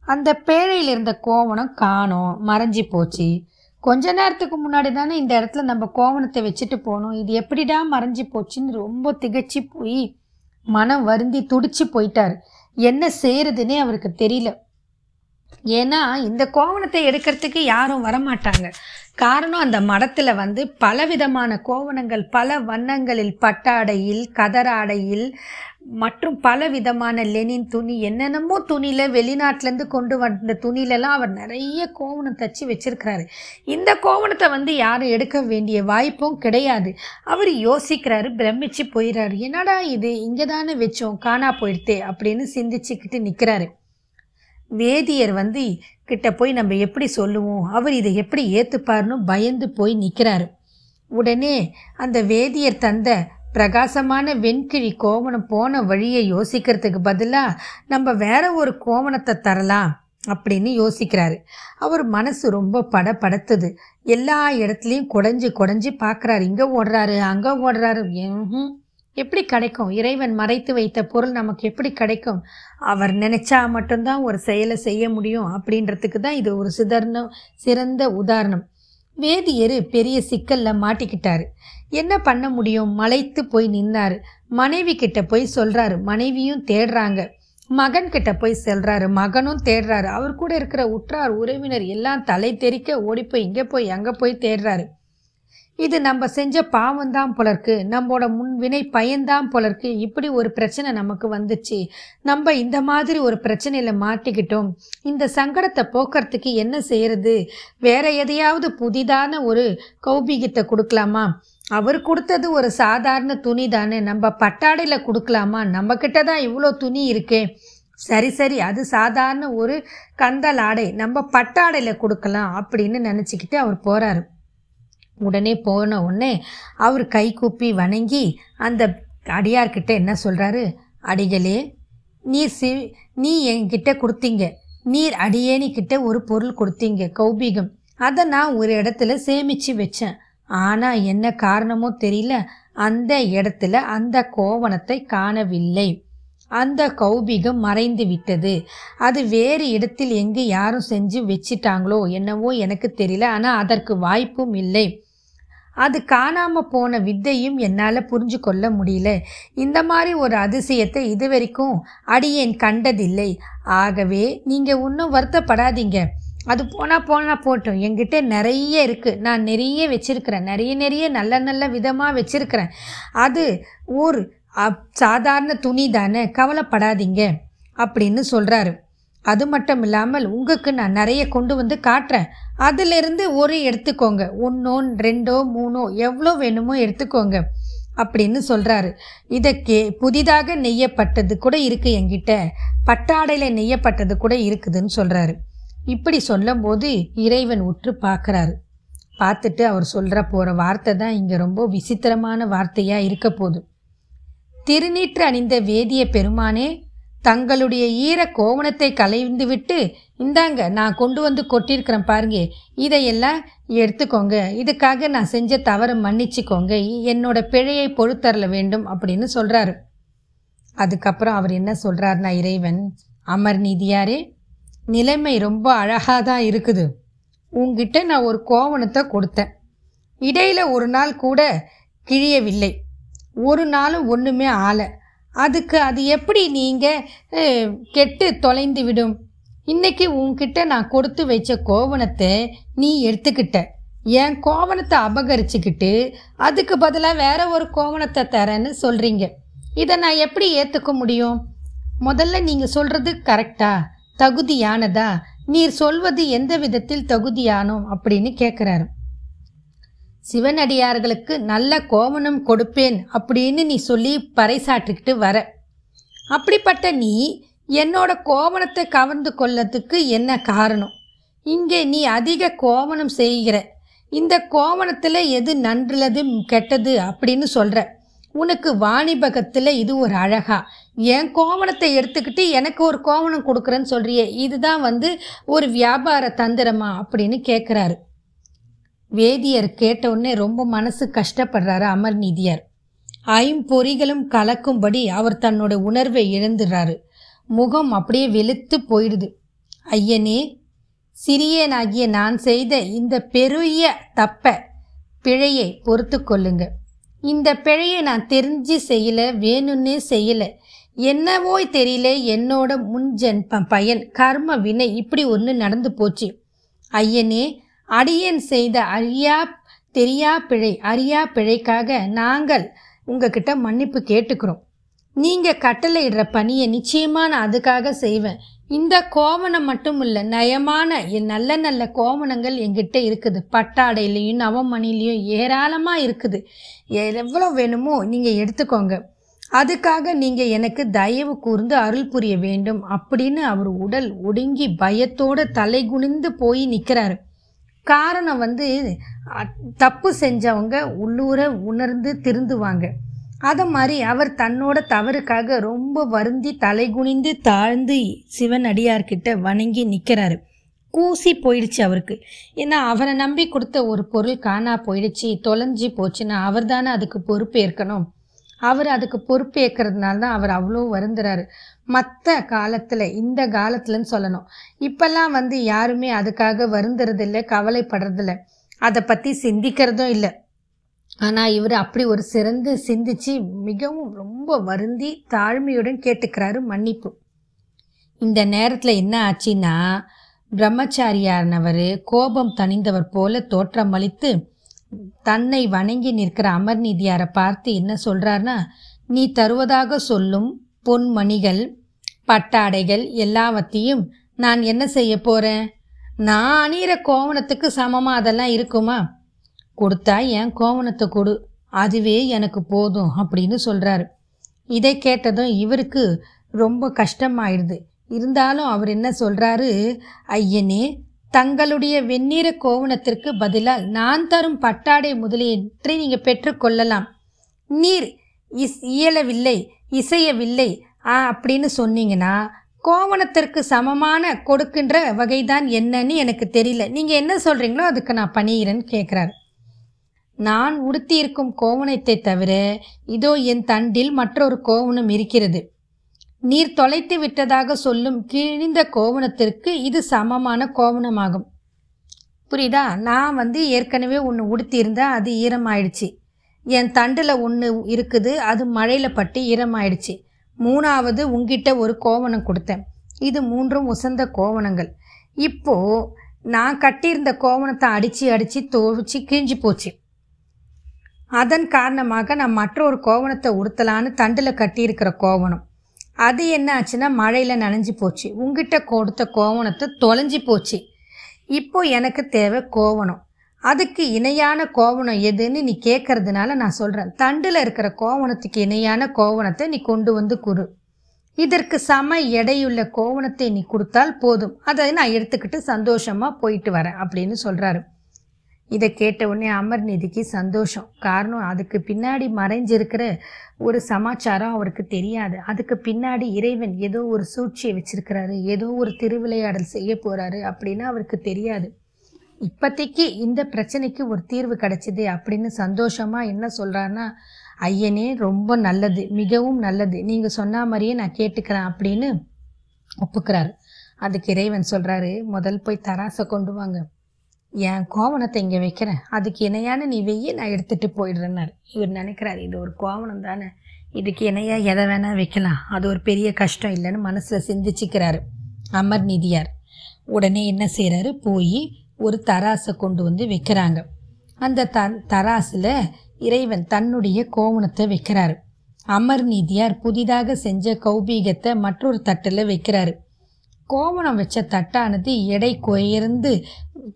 S1: அந்த பேழையில் இருந்த கோவணம் காணும். மறைஞ்சு போச்சு. கொஞ்ச நேரத்துக்கு முன்னாடி தானே இந்த இடத்துல நம்ம கோவணத்தை வச்சுட்டு போனோம். இது எப்படிடா மறைஞ்சு போச்சுன்னு ரொம்ப திகச்சு போய் மனம் வருந்தி துடிச்சு போயிட்டார். என்ன செய்யறதுன்னே அவருக்கு தெரியல. ஏன்னா இந்த கோவணத்தை எடுக்கிறதுக்கு யாரும் வரமாட்டாங்க. காரணம் அந்த மடத்தில் வந்து பலவிதமான கோவணங்கள் பல வண்ணங்களில் பட்டாடையில் கதராடையில் மற்றும் பல விதமான லெனின் துணி என்னென்னமோ துணியில் வெளிநாட்டிலேருந்து கொண்டு வந்த துணியிலலாம் அவர் நிறைய கோவணம் தச்சு வச்சிருக்கிறாரு. இந்த கோவணத்தை வந்து யாரும் எடுக்க வேண்டிய வாய்ப்பும் கிடையாது. அவர் யோசிக்கிறாரு பிரமிச்சு போயிடுறாரு என்னடா இது? இங்கே தானே வச்சோம். காணா போயிடுத்தே அப்படின்னு சிந்திச்சுக்கிட்டு நிற்கிறாரு வேதியர் வந்து கிட்ட போய் நம்ம எப்படி சொல்லுவோம்? அவர் இதை எப்படி ஏற்றுப்பாருன்னு பயந்து போய் நிற்கிறாரு உடனே அந்த வேதியர் தந்த பிரகாசமான வெண்கிழி கோவணம் போன வழியை யோசிக்கிறதுக்கு பதிலாக நம்ம வேற ஒரு கோவணத்தை தரலாம் அப்படின்னு யோசிக்கிறாரு. அவர் மனசு ரொம்ப படப்படுத்துது எல்லா இடத்துலையும் குடஞ்சி குடஞ்சி பார்க்குறாரு இங்கே ஓடுறாரு அங்கே ஓடுறாரு. எப்படி கிடைக்கும்? இறைவன் மறைத்து வைத்த பொருள் நமக்கு எப்படி கிடைக்கும்? அவர் நினைச்சா மட்டும்தான் ஒரு செயலை செய்ய முடியும் அப்படின்றதுக்கு தான் இது ஒரு சிதர்ணம் சிறந்த உதாரணம். வேதியர் பெரிய சிக்கலில் மாட்டிக்கிட்டாரு. என்ன பண்ண முடியும்? மலைத்து போய் நின்னார். மனைவி கிட்ட போய் சொல்றாரு. மனைவியும் தேடுறாங்க. மகன் கிட்ட போய் செல்றாரு. மகனும் தேடுறாரு. அவர் கூட இருக்கிற உற்றார் உறவினர் எல்லாம் தலை தெறிக்க ஓடி போய் இங்கே போய் அங்கே போய் தேடுறாரு. இது நம்ம செஞ்ச பாவம் தான் போலருக்கு நம்மளோட முன்வினை பயன்தான் போலருக்கு இப்படி ஒரு பிரச்சனை நமக்கு வந்துச்சு. நம்ம இந்த மாதிரி ஒரு பிரச்சனையில மாட்டிக்கிட்டோம். இந்த சங்கடத்தை போக்குறதுக்கு என்ன செய்யறது? வேற எதையாவது புதிதான ஒரு கௌபிகத்தை கொடுக்கலாமா? அவர் கொடுத்தது ஒரு சாதாரண துணி தானே. நம்ம பட்டாடையில் கொடுக்கலாமா? நம்ம கிட்ட தான் இவ்வளோ துணி இருக்கே. சரி சரி அது சாதாரண ஒரு கந்தல் ஆடை. நம்ம பட்டாடையில் கொடுக்கலாம் அப்படின்னு நினச்சிக்கிட்டு அவர் போகிறாரு உடனே போன உடனே அவர் கை கூப்பி வணங்கி அந்த அடியார்கிட்ட என்ன சொல்கிறாரு அடிகளே நீர் சி நீ என்கிட்ட கொடுத்தீங்க. நீர் அடியேனிக்கிட்ட ஒரு பொருள் கொடுத்தீங்க கௌபிகம். அதை நான் ஒரு இடத்துல சேமித்து வச்சேன். ஆனால் என்ன காரணமோ தெரியல. அந்த இடத்துல அந்த கோவணத்தை காணவில்லை. அந்த கௌபிகம் மறைந்து விட்டது. அது வேறு இடத்தில் எங்கு யாரும் செஞ்சு வச்சிட்டாங்களோ என்னவோ எனக்கு தெரியல. ஆனால் அதற்கு வாய்ப்பும் இல்லை. அது காணாம போன வித்தையும் என்னால் புரிஞ்சு கொள்ள முடியல. இந்த மாதிரி ஒரு அதிசயத்தை இதுவரைக்கும் அடியேன் கண்டதில்லை. ஆகவே நீங்கள் இன்னும் வருத்தப்படாதீங்க. அது போனால் போனால் போட்டோம். என்கிட்ட நிறைய இருக்குது நான் நிறைய வச்சுருக்கிறேன். நிறைய நிறைய நல்ல நல்ல விதமாக வச்சுருக்கிறேன். அது ஒரு அப்- சாதாரண துணி தானே. கவலைப்படாதீங்க அப்படின்னு சொல்கிறாரு அது மட்டும் இல்லாமல் உங்களுக்கு நான் நிறைய கொண்டு வந்து காட்டுறேன். அதிலிருந்து ஒரு எடுத்துக்கோங்க. ஒன்றோ ரெண்டோ மூணோ எவ்வளோ வேணுமோ எடுத்துக்கோங்க அப்படின்னு சொல்கிறாரு இதை கே புதிதாக நெய்யப்பட்டது கூட இருக்குது என்கிட்ட. பட்டாடையில் நெய்யப்பட்டது கூட இருக்குதுன்னு சொல்கிறாரு இப்படி சொல்லும்போது இறைவன் உற்று பார்க்குறாரு. பார்த்துட்டு அவர் சொல்கிற போகிற வார்த்தை தான் இங்கே ரொம்ப விசித்திரமான வார்த்தையாக இருக்க போகுது. திருநீற்று அணிந்த வேதிய பெருமானே தங்களுடைய ஈர கோவணத்தை கலைந்துவிட்டு இந்தாங்க நான் கொண்டு வந்து கொட்டியிருக்கிறேன் பாருங்க இதையெல்லாம் எடுத்துக்கோங்க இதுக்காக நான் செஞ்ச தவறு மன்னிச்சுக்கோங்க என்னோட பிழையை பொறுத்தரல வேண்டும் அப்படின்னு சொல்கிறாரு அதுக்கப்புறம் அவர் என்ன சொல்கிறாருன்னா இறைவன் அமர் நீதியாரே நிலைமை ரொம்ப அழகாக தான் இருக்குது. உங்ககிட்ட நான் ஒரு கோவணத்தை கொடுத்தேன். இடையில் ஒரு நாள் கூட கிழியவில்லை. ஒரு நாளும் ஒன்றுமே ஆலை. அதுக்கு அது எப்படி நீங்கள் கெட்டு தொலைந்து விடும்? இன்றைக்கி உன்கிட்ட நான் கொடுத்து வச்ச கோவணத்தை நீ எடுத்துக்கிட்ட. என் கோவணத்தை அபகரிச்சுக்கிட்டு அதுக்கு பதிலாக வேற ஒரு கோவணத்தை தரேன்னு சொல்கிறீங்க இதை நான் எப்படி ஏற்றுக்க முடியும்? முதல்ல நீங்கள் சொல்கிறது கரெக்டாக தகுதியானதா? நீர் சொல்வது எந்த விதத்தில் தகுதியானோம் அப்படின்னு கேட்குறாரு சிவனடியார்களுக்கு நல்ல கோவணம் கொடுப்பேன் அப்படின்னு நீ சொல்லி பறைசாற்றிக்கிட்டு வர. அப்படிப்பட்ட நீ என்னோட கோவணத்தை கவர்ந்து கொள்ளத்துக்கு என்ன காரணம்? இங்கே நீ அதிக கோவணம் செய்கிற. இந்த கோவணத்தில் எது நன்றுலது கெட்டது அப்படின்னு சொல்கிற உனக்கு வாணிபகத்தில் இது ஒரு அழகா. என் கோவணத்தை எடுத்துக்கிட்டு எனக்கு ஒரு கோவணம் கொடுக்குறேன்னு சொல்கிறியே இதுதான் வந்து ஒரு வியாபார தந்திரமா அப்படின்னு கேட்குறாரு வேதியர் கேட்டவுடனே ரொம்ப மனசு கஷ்டப்படுறாரு அமர்நீதியார் ஐம்பொறிகளும் கலக்கும்படி அவர் தன்னோட உணர்வை இழந்துடுறாரு. முகம் அப்படியே வெளுத்து போயிடுது. ஐயனே சிறியனாகிய நான் செய்த இந்த பெரிய தப்ப பிழையை பொறுத்து கொள்ளுங்க இந்த பிழையை நான் தெரிஞ்சு செய்யலை வேணும்னே செய்யலை. என்னவோ தெரியல என்னோட முன்ஜென் ப- பயன் கர்ம வினை இப்படி ஒன்று நடந்து போச்சு. ஐயனே அடியன் செய்த அழியா தெரியா பிழை அறியா பிழைக்காக நாங்கள் உங்ககிட்ட மன்னிப்பு கேட்டுக்கிறோம். நீங்கள் கட்டளையிடுற பணியை நிச்சயமாக நான் அதுக்காக செய்வேன். இந்த கோவணம் மட்டும் இல்லை நயமான என் நல்ல நல்ல கோவணங்கள் எங்கிட்ட இருக்குது. பட்டாடையிலையும் நவமணிலையும் ஏராளமாக இருக்குது. எவ்வளோ வேணுமோ நீங்கள் எடுத்துக்கோங்க. அதுக்காக நீங்கள் எனக்கு தயவு கூர்ந்து அருள் புரிய வேண்டும் அப்படின்னு அவர் உடல் ஒடுங்கி பயத்தோட தலை குனிந்து போய் நிற்கிறாரு காரணம் வந்து தப்பு செஞ்சவங்க உள்ளூர உணர்ந்து திருந்துவாங்க. அதை மாதிரி அவர் தன்னோட தவறுக்காக ரொம்ப வருந்தி தலை குனிந்து தாழ்ந்து சிவன் அடியார்கிட்ட வணங்கி நிற்கிறாரு கூசி போயிடுச்சு அவருக்கு. ஏன்னா அவரை நம்பி கொடுத்த ஒரு பொருள் காணா போயிடுச்சு தொலைஞ்சி போச்சுன்னா அவர் தானே அதுக்கு பொறுப்பேற்கணும் அவர் அதுக்கு பொறுப்பேற்கிறதுனால தான் அவர் அவ்வளோ வருந்துறாரு. மற்ற காலத்தில் இந்த காலத்துலன்னு சொல்லணும். இப்போல்லாம் வந்து யாருமே அதுக்காக வருந்துறதில்லை கவலைப்படுறதில்ல. அதை பற்றி சிந்திக்கிறதும் இல்லை. ஆனால் இவர் அப்படி ஒரு சிறந்து சிந்திச்சு மிகவும் ரொம்ப வருந்தி தாழ்மையுடன் கேட்டுக்கிறாரு மன்னிப்பு. இந்த நேரத்தில் என்ன ஆச்சுன்னா பிரம்மச்சாரியானவர் கோபம் தணிந்தவர் போல தோற்றமளித்து தன்னை வணங்கி நிற்கிற அமர்நீதியாரை பார்த்து என்ன சொல்கிறாருன்னா நீ தருவதாக சொல்லும் பொன்மணிகள் பட்டாடைகள் எல்லாவற்றையும் நான் என்ன செய்ய போகிறேன் நான் அணிகிற கோவணத்துக்கு சமமாக அதெல்லாம் இருக்குமா? கொடுத்தா என் கோவணத்தை கொடு. அதுவே எனக்கு போதும் அப்படின்னு சொல்கிறாரு இதை கேட்டதும் இவருக்கு ரொம்ப கஷ்டமாயிடுது. இருந்தாலும் அவர் என்ன சொல்கிறாரு ஐயனே தங்களுடைய வெந்நீர கோவணத்திற்கு பதிலால் நான் தரும் பட்டாடை முதலியற்றை நீங்கள் பெற்றுக்கொள்ளலாம் நீர் இஸ் இயலவில்லை இசையவில்லை அப்படின்னு சொன்னீங்கன்னா கோவணத்திற்கு சமமான கொடுக்கின்ற வகைதான் என்னன்னு எனக்கு தெரியல. நீங்கள் என்ன சொல்கிறீங்களோ அதுக்கு நான் பணிகிறேன்னு கேட்குறாரு நான் உடுத்தியிருக்கும் கோவணத்தை தவிர இதோ என் தண்டில் மற்றொரு கோவணம் இருக்கிறது. நீர் தொலைத்து விட்டதாக சொல்லும் கிழிந்த கோவணத்திற்கு இது சமமான கோவணமாகும். புரியுதா? நான் வந்து ஏற்கனவே ஒன்று உடுத்தியிருந்தேன் அது ஈரமாயிடுச்சு. என் தண்டில் ஒன்று இருக்குது அது மழையில் பட்டு ஈரமாயிடுச்சு. மூணாவது உங்ககிட்ட ஒரு கோவணம் கொடுத்தேன். இது மூன்றும் உசந்த கோவணங்கள். இப்போது நான் கட்டியிருந்த கோவணத்தை அடித்து அடித்து துவச்சி கிழிஞ்சு போச்சு. அதன் காரணமாக நான் மற்றொரு கோவணத்தை உடுத்தலான்னு தண்டில் கட்டியிருக்கிற கோவணம். அது என்ன ஆச்சுன்னா மழையில் நனைஞ்சு போச்சு. உங்ககிட்ட கொடுத்த கோவணத்தை தொலைஞ்சு போச்சு. இப்போ எனக்கு தேவை கோவணம். அதுக்கு இணையான கோவணம் எதுன்னு நீ கேட்கறதுனால நான் சொல்கிறேன் தண்டில் இருக்கிற கோவணத்துக்கு இணையான கோவணத்தை நீ கொண்டு வந்து கொடு. இதற்கு சம எடையுள்ள கோவணத்தை நீ கொடுத்தால் போதும். அதை நான் எடுத்துக்கிட்டு சந்தோஷமாக போயிட்டு வரேன் அப்படின்னு சொல்கிறாரு இதை கேட்ட உடனே அமர்நீதிக்கு சந்தோஷம். காரணம் அதுக்கு பின்னாடி மறைஞ்சிருக்கிற ஒரு சமாச்சாரம் அவருக்கு தெரியாது. அதுக்கு பின்னாடி இறைவன் ஏதோ ஒரு சூழ்ச்சியை வச்சிருக்கிறாரு ஏதோ ஒரு திருவிளையாடல் செய்ய போறாரு அப்படின்னு அவருக்கு தெரியாது. இப்போதைக்கு இந்த பிரச்சனைக்கு ஒரு தீர்வு கிடைச்சிது அப்படின்னு சந்தோஷமா என்ன சொல்றாருன்னா ஐயனே ரொம்ப நல்லது மிகவும் நல்லது. நீங்க சொன்ன மாதிரியே நான் கேட்டுக்கிறேன் அப்படின்னு ஒப்புக்கிறாரு. அதுக்கு இறைவன் சொல்றாரு முதல் போய் தராசை கொண்டு வாங்க. என் கோவணத்தை இங்கே வைக்கிறேன். அதுக்கு இணையான நீ வெய்ய நான் எடுத்துகிட்டு போயிடுறேன்னாரு. இவர் நினைக்கிறாரு இது ஒரு கோவணம் தானே. இதுக்கு இணையாக எதை வேணால் வைக்கலாம். அது ஒரு பெரிய கஷ்டம் இல்லைன்னு மனசில் சிந்திச்சுக்கிறாரு. அமர் நிதியார். உடனே என்ன செய்கிறாரு போய் ஒரு தராசை கொண்டு வந்து வைக்கிறாங்க. அந்த த தராசில் இறைவன் தன்னுடைய கோவணத்தை வைக்கிறாரு. அமர் நீதியார் புதிதாக செஞ்ச கௌபீகத்தை மற்றொரு தட்டில் வைக்கிறாரு. கோவணம் வச்ச தட்டானது எடை குறைந்து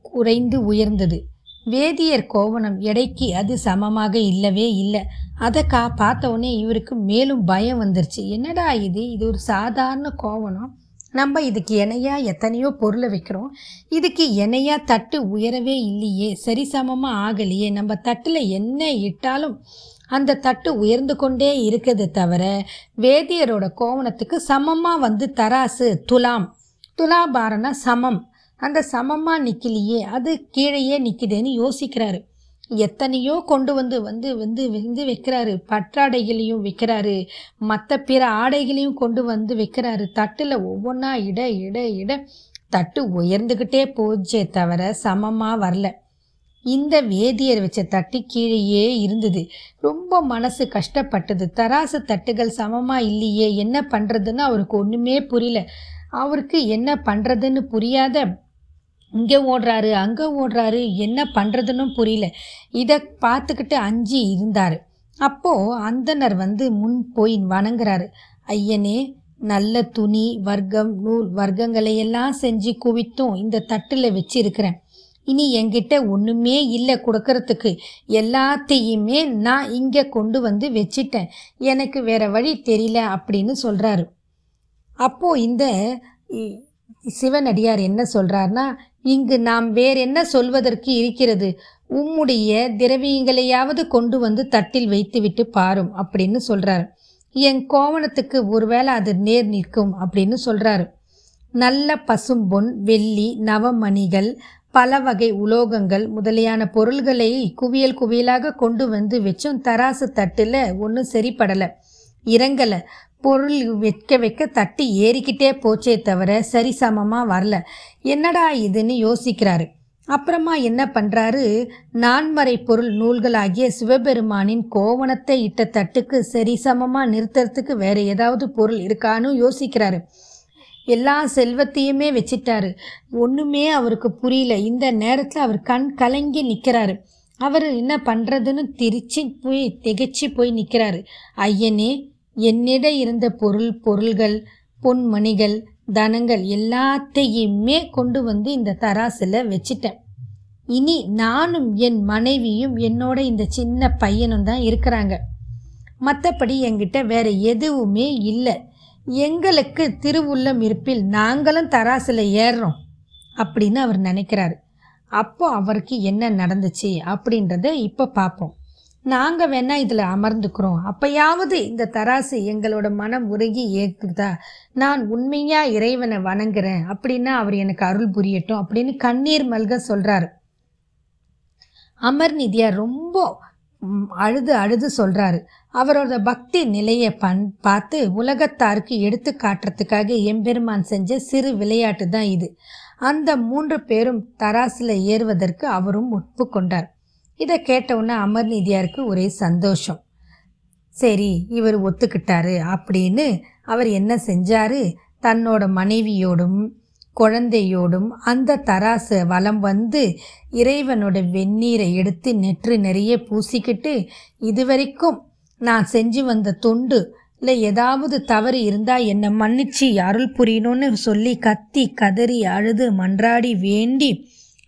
S1: குறைந்து உயர்ந்தது. வேதியர் கோவணம் எடைக்கு அது சமமாக இல்லவே இல்லை. அதை கா பார்த்தோடனே இவருக்கு மேலும் பயம் வந்துருச்சு. என்னடா இது? இது ஒரு சாதாரண கோவணம். நம்ம இதுக்கு இணையா எத்தனையோ பொருளை வைக்கிறோம். இதுக்கு இணையா தட்டு உயரவே இல்லையே. சரிசமமாக ஆகலையே. நம்ம தட்டில் என்ன இட்டாலும் அந்த தட்டு உயர்ந்து கொண்டே இருக்குது தவிர வேதியரோட கோவணத்துக்கு சமமாக வந்து தராசு துலாம். துலாபாரன சமம். அந்த சமமாக நிற்கலையே அது கீழேயே நிற்கிதேன்னு யோசிக்கிறாரு. எத்தனையோ கொண்டு வந்து வந்து வந்து வந்து வைக்கிறாரு. பற்றாடைகளையும் வைக்கிறாரு. மற்ற பிற ஆடைகளையும் கொண்டு வந்து வைக்கிறாரு. தட்டில் ஒவ்வொன்றா இட இட இட தட்டு உயர்ந்துக்கிட்டே போச்சே தவிர சமமாக வரல. இந்த வேதியர் வச்ச தட்டு கீழேயே இருந்தது. ரொம்ப மனசு கஷ்டப்பட்டது. தராசு தட்டுகள் சமமாக இல்லையே என்ன பண்ணுறதுன்னு அவருக்கு ஒன்றுமே புரியல. அவருக்கு என்ன பண்ணுறதுன்னு புரியாத இங்கே ஓடுறாரு அங்கே ஓடுறாரு என்ன பண்ணுறதுன்னு புரியல. இதை பார்த்துக்கிட்டு அஞ்சு இருந்தார். அப்போது அந்தனர் வந்து முன் போய் வணங்குறாரு. ஐயனே நல்ல துணி வர்க்கம் நூல் வர்க்கங்களையெல்லாம் செஞ்சு குவித்தும் இந்த தட்டில் வச்சிருக்கிறேன். இனி என்கிட்ட ஒன்றுமே இல்லை கொடுக்கறதுக்கு. எல்லாத்தையுமே நான் இங்கே கொண்டு வந்து வச்சிட்டேன். எனக்கு வேற வழி தெரியல அப்படின்னு சொல்கிறாரு அப்போது இந்த இ- சிவனடியார் என்ன சொல்கிறார்னா இங்கு நாம் வேற என்ன சொல்வதற்கு இருக்கிறது? உம்முடைய திரவியங்களையாவது கொண்டு வந்து தட்டில் வைத்துவிட்டு பாரும் அப்படின்னு சொல்கிறார் என் கோவணத்துக்கு ஒருவேளை அது நேர் நிற்கும் அப்படின்னு சொல்கிறாரு நல்ல பசும்பொன் வெள்ளி நவமணிகள் பல வகை உலோகங்கள் முதலியான பொருள்களை குவியல் குவியலாக கொண்டு வந்து வச்சும் தராசு தட்டில் ஒன்றும் சரிப்படலை இறங்கலை. பொருள் வைக்க வைக்க தட்டி ஏறிக்கிட்டே போச்சே தவிர சரிசமமாக வரல. என்னடா இதுன்னு யோசிக்கிறாரு. அப்புறமா என்ன பண்ணுறாரு நான்மறை பொருள் நூல்களாகிய சிவபெருமானின் கோவணத்தை இட்ட தட்டுக்கு சரிசமமாக நிறுத்துறதுக்கு வேற ஏதாவது பொருள் இருக்கான்னு யோசிக்கிறாரு. எல்லா செல்வத்தையுமே வச்சிட்டாரு. ஒன்றுமே அவருக்கு புரியல. இந்த நேரத்தில் அவர் கண் கலங்கி நிற்கிறாரு அவர் என்ன பண்ணுறதுன்னு திரிச்சு போய் திகைச்சு போய் நிற்கிறாரு ஐயனே என்னிட இருந்த பொருள் பொருள்கள் பொன்மணிகள் தனங்கள் எல்லாத்தையுமே கொண்டு வந்து இந்த தராசில் வச்சிட்டேன். இனி நானும் என் மனைவியும் என்னோட இந்த சின்ன பையனும் தான் இருக்கிறாங்க. மற்றபடி என்கிட்ட வேற எதுவுமே இல்லை. எங்களுக்கு திருவுள்ளம் இருப்பில் நாங்களும் தராசில் ஏறுறோம் அப்படின்னு அவர் நினைக்கிறாரு. அப்போ அவருக்கு என்ன நடந்துச்சு அப்படின்றத இப்போ பார்ப்போம் நாங்கள் வேணா இதில் அமர்ந்துக்கிறோம். அப்பயாவது இந்த தராசு எங்களோட மனம் உருகி ஏற்றுதா நான் உண்மையாக இறைவனை வணங்குறேன். அப்படின்னா அவர் எனக்கு அருள் புரியட்டும் அப்படின்னு கண்ணீர் மல்க சொல்கிறாரு அமர்நிதியார் ரொம்ப அழுது அழுது சொல்கிறாரு அவரோட பக்தி நிலையை பண் பார்த்து உலகத்தாருக்கு எடுத்து காட்டுறதுக்காக எம்பெருமான் செஞ்ச சிறு விளையாட்டு தான் இது. அந்த மூன்று பேரும் தராசில் ஏறுவதற்கு அவரும் ஒப்புக்கொண்டார். இதை கேட்டவுடனே அமர்நீதியாருக்கு ஒரே சந்தோஷம். சரி இவர் ஒத்துக்கிட்டாரு அப்படின்னு அவர் என்ன செஞ்சாரு? தன்னோட மனைவியோடும் குழந்தையோடும் அந்த தராசு வலம் வந்து இறைவனோட வெந்நீரை எடுத்து நெற்று நிறைய பூசிக்கிட்டு இதுவரைக்கும் நான் செஞ்சு வந்த தொண்டு இல்லை ஏதாவது தவறு இருந்தால் என்னை மன்னிச்சு அருள் புரியணும்னு சொல்லி கத்தி கதறி அழுது மன்றாடி வேண்டி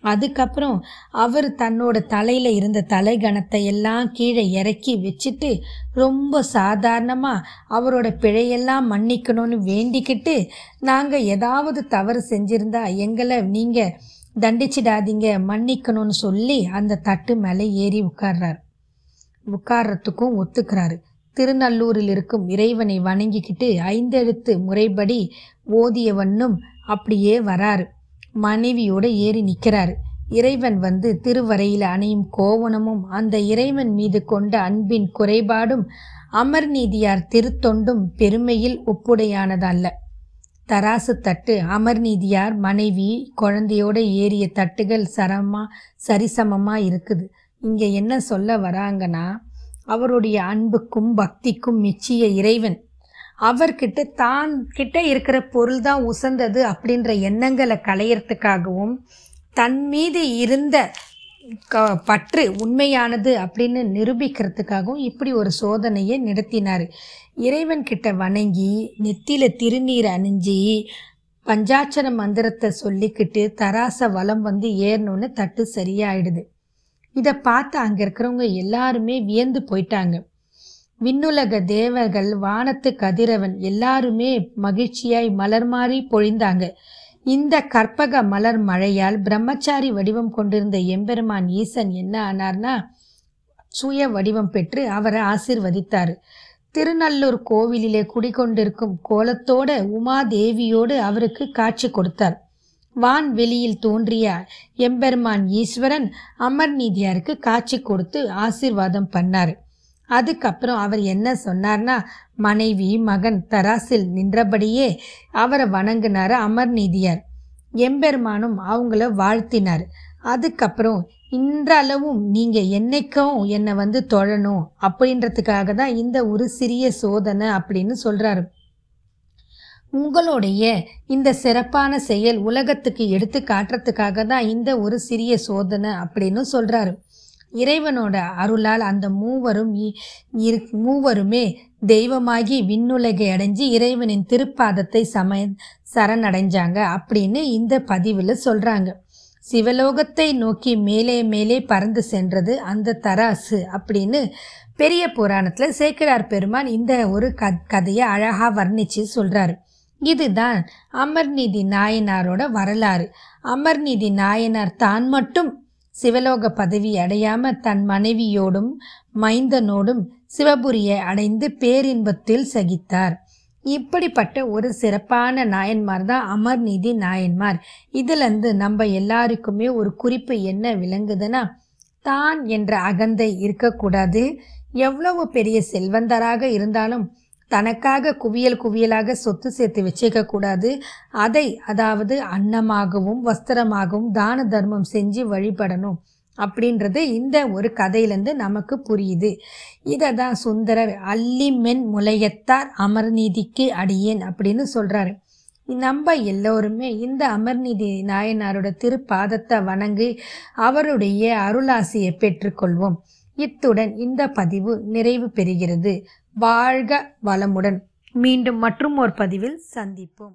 S1: அதுக்கப்புறம் அவர் தன்னோட தலையில் இருந்த தலைகணத்தை எல்லாம் கீழே இறக்கி வச்சுட்டு ரொம்ப சாதாரணமாக அவரோட பிழையெல்லாம் மன்னிக்கணும்னு வேண்டிக்கிட்டு நாங்கள் ஏதாவது தவறு செஞ்சிருந்தா எங்களை நீங்கள் தண்டிச்சிடாதீங்க மன்னிக்கணும்னு சொல்லி அந்த தட்டு மேலே ஏறி உட்கார்றார். உட்கார்றதுக்கும் ஒத்துக்கிறாரு. திருநல்லூரில் இருக்கும் இறைவனை வணங்கிக்கிட்டு ஐந்தெழுத்து முறைப்படி ஓதியவண்ணும் அப்படியே வராரு. மனைவியோடு ஏறி நிற்கிறாரு இறைவன் வந்து திருவரையில் அணையும் கோவணமும் அந்த இறைவன் மீது கொண்ட அன்பின் குறைபாடும் அமர்நீதியார் திருத்தொண்டும் பெருமையில் ஒப்புடையானதல்ல. தராசு தட்டு அமர்நீதியார் மனைவி குழந்தையோட ஏறிய தட்டுகள் சரமா சரிசமமா இருக்குது. இங்க என்ன சொல்ல வராங்கன்னா அவருடைய அன்புக்கும் பக்திக்கும் மெச்சிய இறைவன். அவர்கிட்ட தான் கிட்ட இருக்கிற பொருள் தான் உசந்தது அப்படின்ற எண்ணங்களை களையறதுக்காகவும் தன் மீது இருந்த க பற்று உண்மையானது அப்படின்னு நிரூபிக்கிறதுக்காகவும் இப்படி ஒரு சோதனையை நடத்தினார். இறைவன் கிட்ட வணங்கி நெத்தியில் திருநீர் அணிஞ்சி பஞ்சாட்சர மந்திரத்தை சொல்லிக்கிட்டு தராச வலம் வந்து ஏறணும்னு தட்டு சரியாயிடுது. இதை பார்த்து அங்கே இருக்கிறவங்க எல்லாருமே வியந்து போயிட்டாங்க. விண்ணுலக தேவர்கள் வானத்து கதிரவன் எல்லாருமே மகிழ்ச்சியாய் மலர் மாறி பொழிந்தாங்க. இந்த கற்பக மலர் மழையால் பிரம்மச்சாரி வடிவம் கொண்டிருந்த எம்பெருமான் ஈசன் என்ன ஆனார்னா சுய வடிவம் பெற்று அவரை ஆசிர்வதித்தார். திருநல்லூர் கோவிலிலே குடிகொண்டிருக்கும் கோலத்தோட உமாதேவியோடு அவருக்கு காட்சி கொடுத்தார். வான் வெளியில் தோன்றிய எம்பெருமான் ஈஸ்வரன் அமர்நீதியாருக்கு காட்சி கொடுத்து ஆசிர்வாதம் பண்ணார். அதுக்கப்புறம் அவர் என்ன சொன்னார்னா மனைவி மகன் தராசில் நின்றபடியே அவரை வணங்கினார் அமர்நீதியார் எம்பெருமானும் அவங்கள வாழ்த்தினார். அதுக்கப்புறம் இன்றளவும் நீங்கள் என்னைக்கும் என்னை வந்து தொழணும் அப்படின்றதுக்காக தான் இந்த ஒரு சிறிய சோதனை அப்படின்னு சொல்கிறாரு உங்களுடைய இந்த சிறப்பான செயல் உலகத்துக்கு எடுத்து காட்டுறதுக்காக தான் இந்த ஒரு சிறிய சோதனை அப்படின்னு சொல்கிறாரு இறைவனோட அருளால் அந்த மூவரும் இ- மூவருமே தெய்வமாகி விண்ணுலகை அடைஞ்சு இறைவனின் திருப்பாதத்தை சம சரணடைஞ்சாங்க அப்படின்னு இந்த பதிவில் சொல்கிறாங்க சிவலோகத்தை நோக்கி மேலே மேலே பறந்து சென்றது அந்த தராசு அப்படின்னு பெரிய புராணத்தில் சேக்கிரார் பெருமான் இந்த ஒரு க கதையை அழகாக வர்ணித்து சொல்கிறாரு இதுதான் அமர்நீதி நாயனாரோட வரலாறு. அமர்நீதி நாயனார் தான் மட்டும் சிவலோக பதவி அடையாம தன் மனைவியோடும் மைந்தனோடும் சிவபுரியை அடைந்து பேரின்பத்தில் சகித்தார். இப்படிப்பட்ட ஒரு சிறப்பான நாயன்மார் தான் அமர்நீதி நாயன்மார். இதுலேருந்து நம்ம எல்லாருக்குமே ஒரு குறிப்பு என்ன விளங்குதுன்னா தான் என்ற அகந்தை இருக்கக்கூடாது. எவ்வளவு பெரிய செல்வந்தராக இருந்தாலும் தனக்காக குவியல் குவியலாக சொத்து சேர்த்து வச்சுக்க கூடாது அதை அதாவது அன்னமாகவும் வஸ்திரமாகவும் தான தர்மம் செஞ்சு வழிபடணும் அப்படின்றது இந்த ஒரு கதையிலேருந்து நமக்கு புரியுது. இதை தான் சுந்தரர் அல்லி மென் முலையத்தார் அமர்நீதிக்கு அடியேன் அப்படின்னு சொல்கிறாரு நம்ம எல்லோருமே இந்த அமர்நீதி நாயனாரோட திருப்பாதத்தை வணங்கி அவருடைய அருளாசியை பெற்றுக்கொள்வோம். இத்துடன் இந்த பதிவு நிறைவு பெறுகிறது. வாழ்க வளமுடன். மீண்டும் மற்றும் ஒரு பதிவில் சந்திப்போம்.